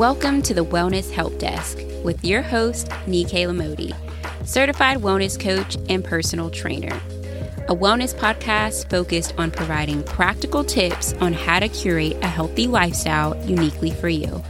Welcome to the Wellness Help Desk with your host, Nike Lamodi, certified wellness coach and personal trainer. A wellness podcast focused on providing practical tips on how to curate a healthy lifestyle uniquely for you,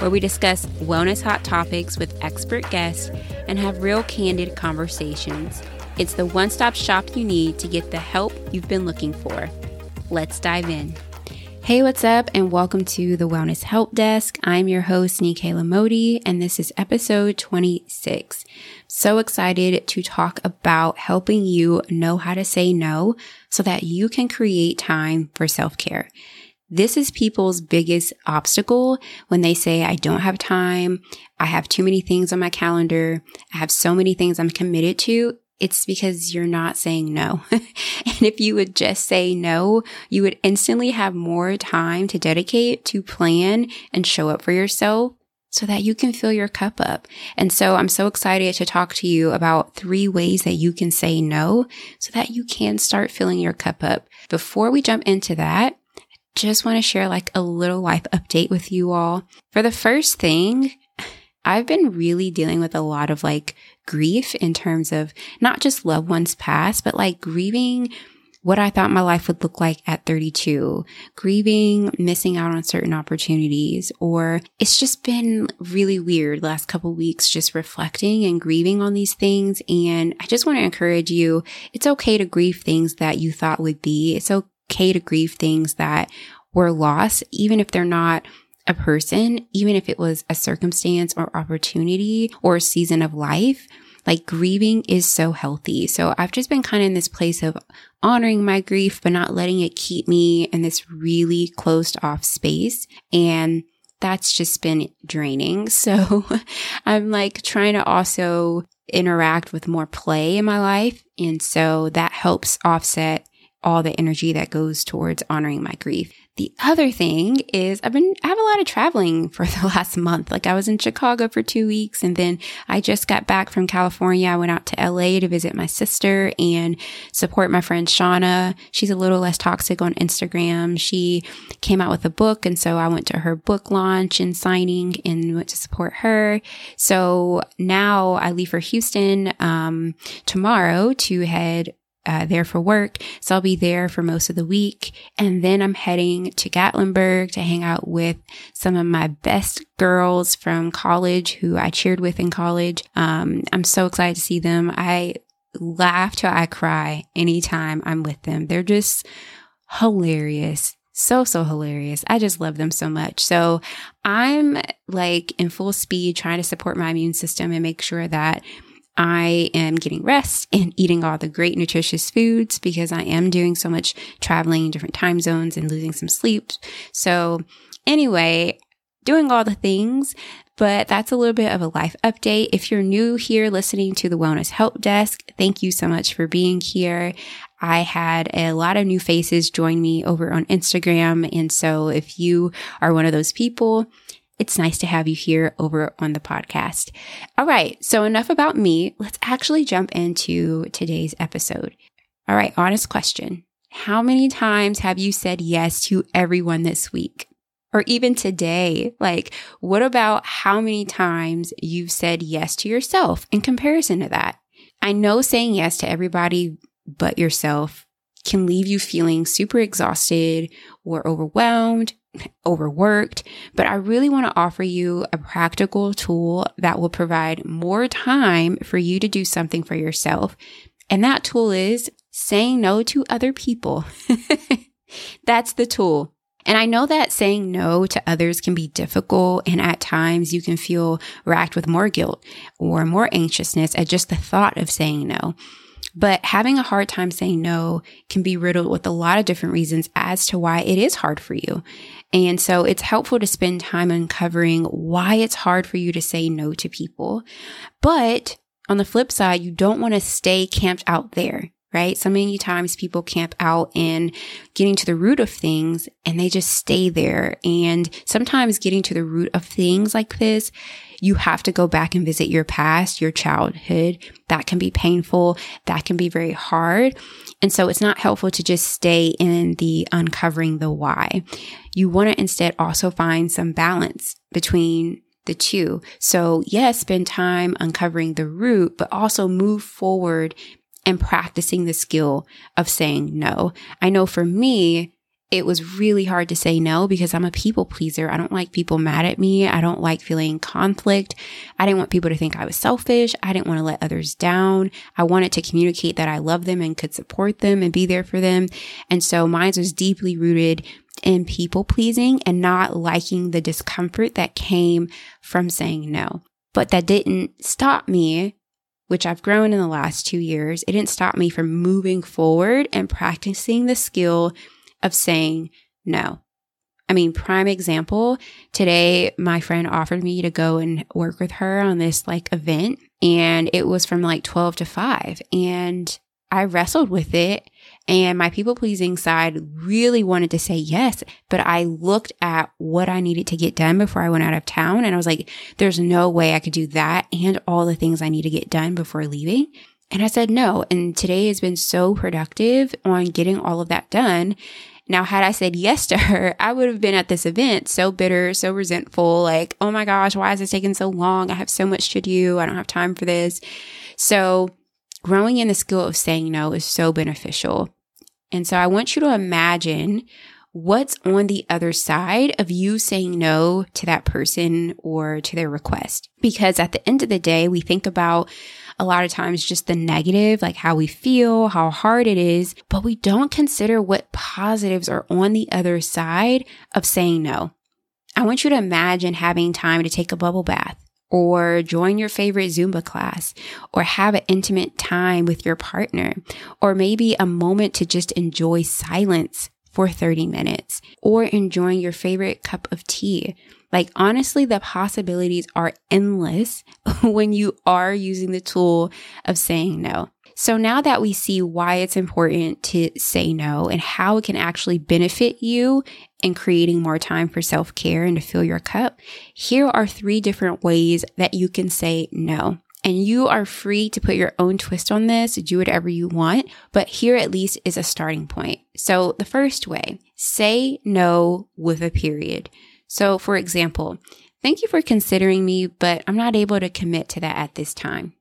where we discuss wellness hot topics with expert guests and have real candid conversations. It's the one stop shop you need to get the help you've been looking for. Let's dive in. Hey, what's up, and welcome to the Wellness Help Desk. I'm your host, Nikayla Modi, and this is episode 26. So excited to talk about helping you know how to say no so that you can create time for self care. This is people's biggest obstacle when they say, I don't have time. I have too many things on my calendar. I have so many things I'm committed to it's because you're not saying no. and if you would just say no, you would instantly have more time to dedicate to plan and show up for yourself so that you can fill your cup up. And so I'm so excited to talk to you about three ways that you can say no so that you can start filling your cup up. Before we jump into that, I just want to share like a little life update with you all. For the first thing, I've been really dealing with a lot of like grief in terms of not just loved ones past, but like grieving what I thought my life would look like at 32, grieving missing out on certain opportunities, or it's just been really weird last couple weeks just reflecting and grieving on these things. And I just want to encourage you. It's okay to grieve things that you thought would be. It's okay to grieve things that were lost, even if they're not a person, even if it was a circumstance or opportunity or season of life, like grieving is so healthy. So I've just been kind of in this place of honoring my grief, but not letting it keep me in this really closed off space. And that's just been draining. So I'm like trying to also interact with more play in my life. And so that helps offset all the energy that goes towards honoring my grief. The other thing is I've been, I have a lot of traveling for the last month. Like I was in Chicago for two weeks and then I just got back from California. I went out to LA to visit my sister and support my friend Shauna. She's a little less toxic on Instagram. She came out with a book. And so I went to her book launch and signing and went to support her. So now I leave for Houston, um, tomorrow to head uh, there for work. So I'll be there for most of the week. And then I'm heading to Gatlinburg to hang out with some of my best girls from college who I cheered with in college. Um, I'm so excited to see them. I laugh till I cry anytime I'm with them. They're just hilarious. So, so hilarious. I just love them so much. So I'm like in full speed trying to support my immune system and make sure that I am getting rest and eating all the great nutritious foods because I am doing so much traveling in different time zones and losing some sleep. So anyway, doing all the things, but that's a little bit of a life update. If you're new here listening to the Wellness Help Desk, thank you so much for being here. I had a lot of new faces join me over on Instagram. And so if you are one of those people, it's nice to have you here over on the podcast. All right. So enough about me. Let's actually jump into today's episode. All right. Honest question. How many times have you said yes to everyone this week? Or even today? Like, what about how many times you've said yes to yourself in comparison to that? I know saying yes to everybody but yourself can leave you feeling super exhausted or overwhelmed overworked, but I really want to offer you a practical tool that will provide more time for you to do something for yourself. And that tool is saying no to other people. That's the tool. And I know that saying no to others can be difficult and at times you can feel racked with more guilt or more anxiousness at just the thought of saying no. But having a hard time saying no can be riddled with a lot of different reasons as to why it is hard for you. And so it's helpful to spend time uncovering why it's hard for you to say no to people. But on the flip side, you don't want to stay camped out there right? So many times people camp out in getting to the root of things and they just stay there. And sometimes getting to the root of things like this, you have to go back and visit your past, your childhood. That can be painful. That can be very hard. And so it's not helpful to just stay in the uncovering the why. You want to instead also find some balance between the two. So yes, spend time uncovering the root, but also move forward and practicing the skill of saying no. I know for me, it was really hard to say no because I'm a people pleaser. I don't like people mad at me. I don't like feeling conflict. I didn't want people to think I was selfish. I didn't want to let others down. I wanted to communicate that I love them and could support them and be there for them. And so mine was deeply rooted in people pleasing and not liking the discomfort that came from saying no. But that didn't stop me which I've grown in the last two years, it didn't stop me from moving forward and practicing the skill of saying no. I mean, prime example, today my friend offered me to go and work with her on this like event and it was from like 12 to 5 and I wrestled with it and my people pleasing side really wanted to say yes, but I looked at what I needed to get done before I went out of town. And I was like, there's no way I could do that and all the things I need to get done before leaving. And I said no. And today has been so productive on getting all of that done. Now, had I said yes to her, I would have been at this event so bitter, so resentful, like, oh my gosh, why is it taking so long? I have so much to do. I don't have time for this. So growing in the skill of saying no is so beneficial. And so I want you to imagine what's on the other side of you saying no to that person or to their request. Because at the end of the day, we think about a lot of times just the negative, like how we feel, how hard it is, but we don't consider what positives are on the other side of saying no. I want you to imagine having time to take a bubble bath or join your favorite Zumba class, or have an intimate time with your partner, or maybe a moment to just enjoy silence for 30 minutes, or enjoying your favorite cup of tea. Like, honestly, the possibilities are endless when you are using the tool of saying no. So now that we see why it's important to say no and how it can actually benefit you in creating more time for self care and to fill your cup, here are three different ways that you can say no. And you are free to put your own twist on this, do whatever you want, but here at least is a starting point. So the first way, say no with a period. So for example, thank you for considering me, but I'm not able to commit to that at this time.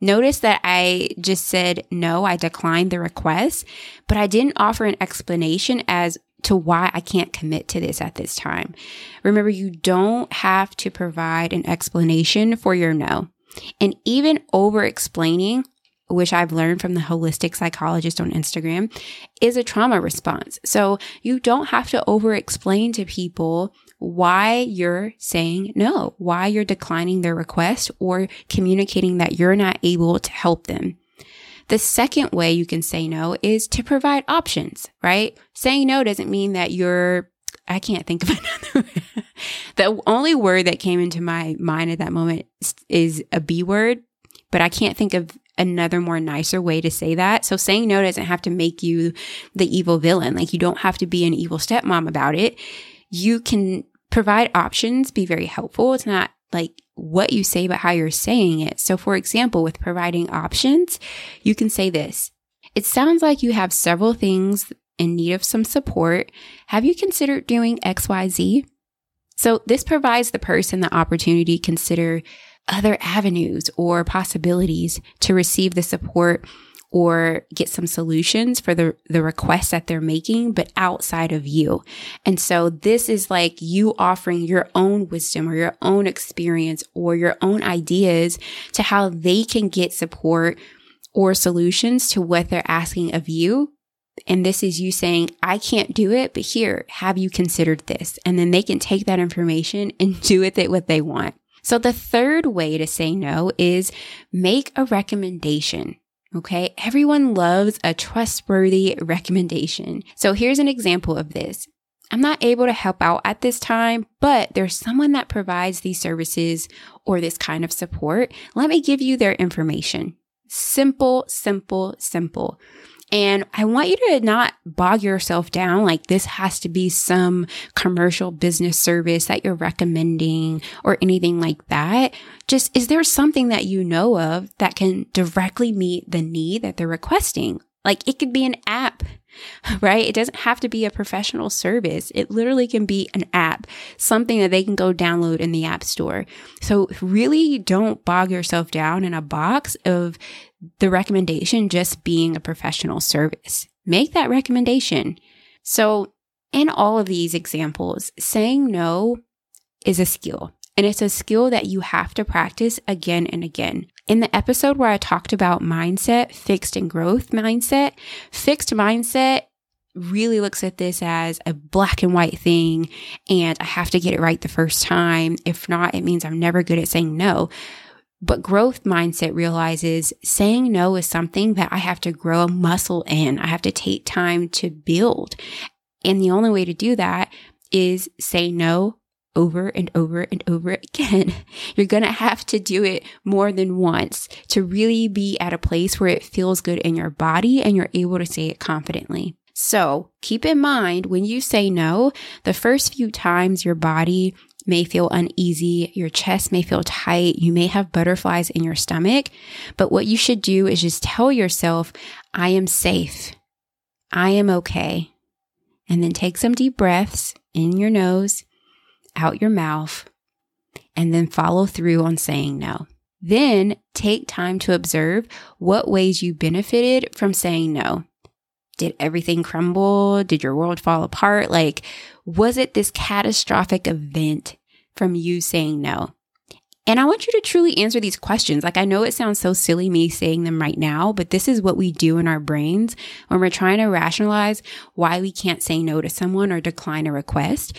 Notice that I just said no, I declined the request, but I didn't offer an explanation as to why I can't commit to this at this time. Remember, you don't have to provide an explanation for your no. And even over explaining, which I've learned from the holistic psychologist on Instagram, is a trauma response. So you don't have to over explain to people why you're saying no, why you're declining their request or communicating that you're not able to help them. The second way you can say no is to provide options, right? Saying no doesn't mean that you're I can't think of another. the only word that came into my mind at that moment is a B word, but I can't think of another more nicer way to say that. So saying no doesn't have to make you the evil villain. Like you don't have to be an evil stepmom about it you can provide options, be very helpful. It's not like what you say, but how you're saying it. So, for example, with providing options, you can say this It sounds like you have several things in need of some support. Have you considered doing XYZ? So, this provides the person the opportunity to consider other avenues or possibilities to receive the support or get some solutions for the, the requests that they're making, but outside of you. And so this is like you offering your own wisdom or your own experience or your own ideas to how they can get support or solutions to what they're asking of you. And this is you saying, I can't do it, but here, have you considered this? And then they can take that information and do with it what they want. So the third way to say no is make a recommendation. Okay. Everyone loves a trustworthy recommendation. So here's an example of this. I'm not able to help out at this time, but there's someone that provides these services or this kind of support. Let me give you their information. Simple, simple, simple. And I want you to not bog yourself down like this has to be some commercial business service that you're recommending or anything like that. Just is there something that you know of that can directly meet the need that they're requesting? Like it could be an app, right? It doesn't have to be a professional service. It literally can be an app, something that they can go download in the app store. So really don't bog yourself down in a box of the recommendation just being a professional service. Make that recommendation. So in all of these examples, saying no is a skill. And it's a skill that you have to practice again and again. In the episode where I talked about mindset, fixed and growth mindset, fixed mindset really looks at this as a black and white thing and I have to get it right the first time. If not, it means I'm never good at saying no. But growth mindset realizes saying no is something that I have to grow a muscle in. I have to take time to build. And the only way to do that is say no over and over and over again. You're going to have to do it more than once to really be at a place where it feels good in your body and you're able to say it confidently. So keep in mind when you say no, the first few times your body may feel uneasy, your chest may feel tight, you may have butterflies in your stomach. But what you should do is just tell yourself, I am safe. I am okay. And then take some deep breaths in your nose, out your mouth, and then follow through on saying no. Then take time to observe what ways you benefited from saying no. Did everything crumble? Did your world fall apart? Like, was it this catastrophic event from you saying no? And I want you to truly answer these questions. Like, I know it sounds so silly me saying them right now, but this is what we do in our brains when we're trying to rationalize why we can't say no to someone or decline a request.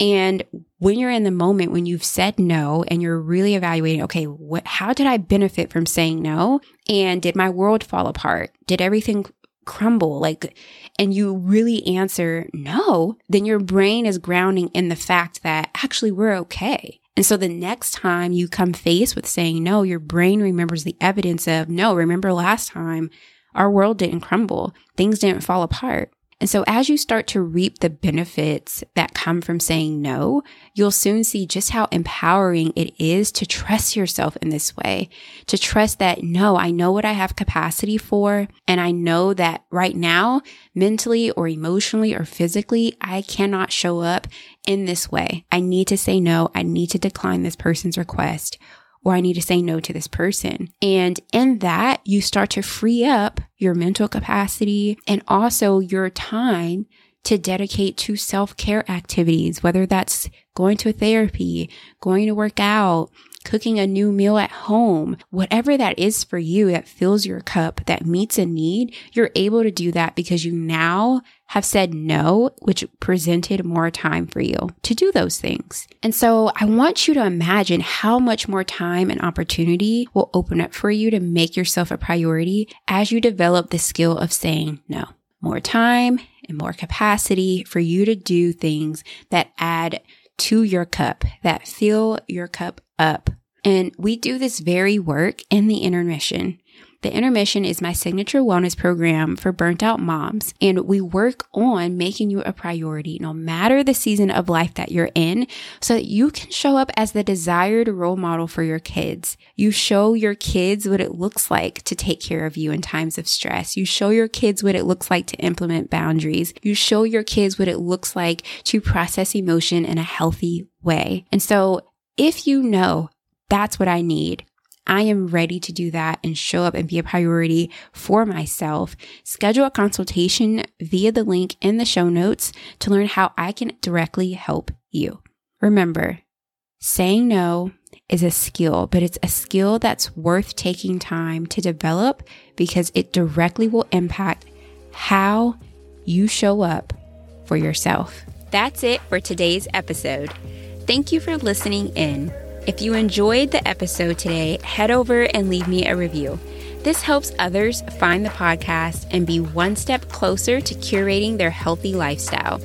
And when you're in the moment, when you've said no and you're really evaluating, okay, what, how did I benefit from saying no? And did my world fall apart? Did everything crumble? Like, and you really answer no, then your brain is grounding in the fact that actually we're okay. And so the next time you come face with saying no, your brain remembers the evidence of no, remember last time our world didn't crumble. Things didn't fall apart. And so as you start to reap the benefits that come from saying no, you'll soon see just how empowering it is to trust yourself in this way, to trust that no, I know what I have capacity for. And I know that right now, mentally or emotionally or physically, I cannot show up in this way. I need to say no. I need to decline this person's request or I need to say no to this person. And in that, you start to free up your mental capacity and also your time to dedicate to self care activities, whether that's going to therapy, going to work out, cooking a new meal at home, whatever that is for you that fills your cup, that meets a need, you're able to do that because you now have said no, which presented more time for you to do those things. And so I want you to imagine how much more time and opportunity will open up for you to make yourself a priority as you develop the skill of saying no. More time and more capacity for you to do things that add to your cup, that fill your cup up. And we do this very work in the intermission. The intermission is my signature wellness program for burnt out moms, and we work on making you a priority no matter the season of life that you're in so that you can show up as the desired role model for your kids. You show your kids what it looks like to take care of you in times of stress. You show your kids what it looks like to implement boundaries. You show your kids what it looks like to process emotion in a healthy way. And so if you know that's what I need, I am ready to do that and show up and be a priority for myself. Schedule a consultation via the link in the show notes to learn how I can directly help you. Remember, saying no is a skill, but it's a skill that's worth taking time to develop because it directly will impact how you show up for yourself. That's it for today's episode. Thank you for listening in. If you enjoyed the episode today, head over and leave me a review. This helps others find the podcast and be one step closer to curating their healthy lifestyle.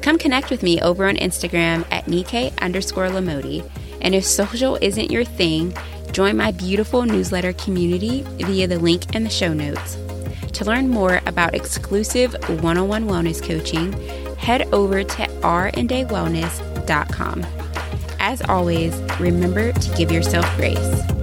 Come connect with me over on Instagram at Nike underscore Lamodi. And if social isn't your thing, Join my beautiful newsletter community via the link in the show notes. To learn more about exclusive one on one wellness coaching, head over to rawellness.com. As always, remember to give yourself grace.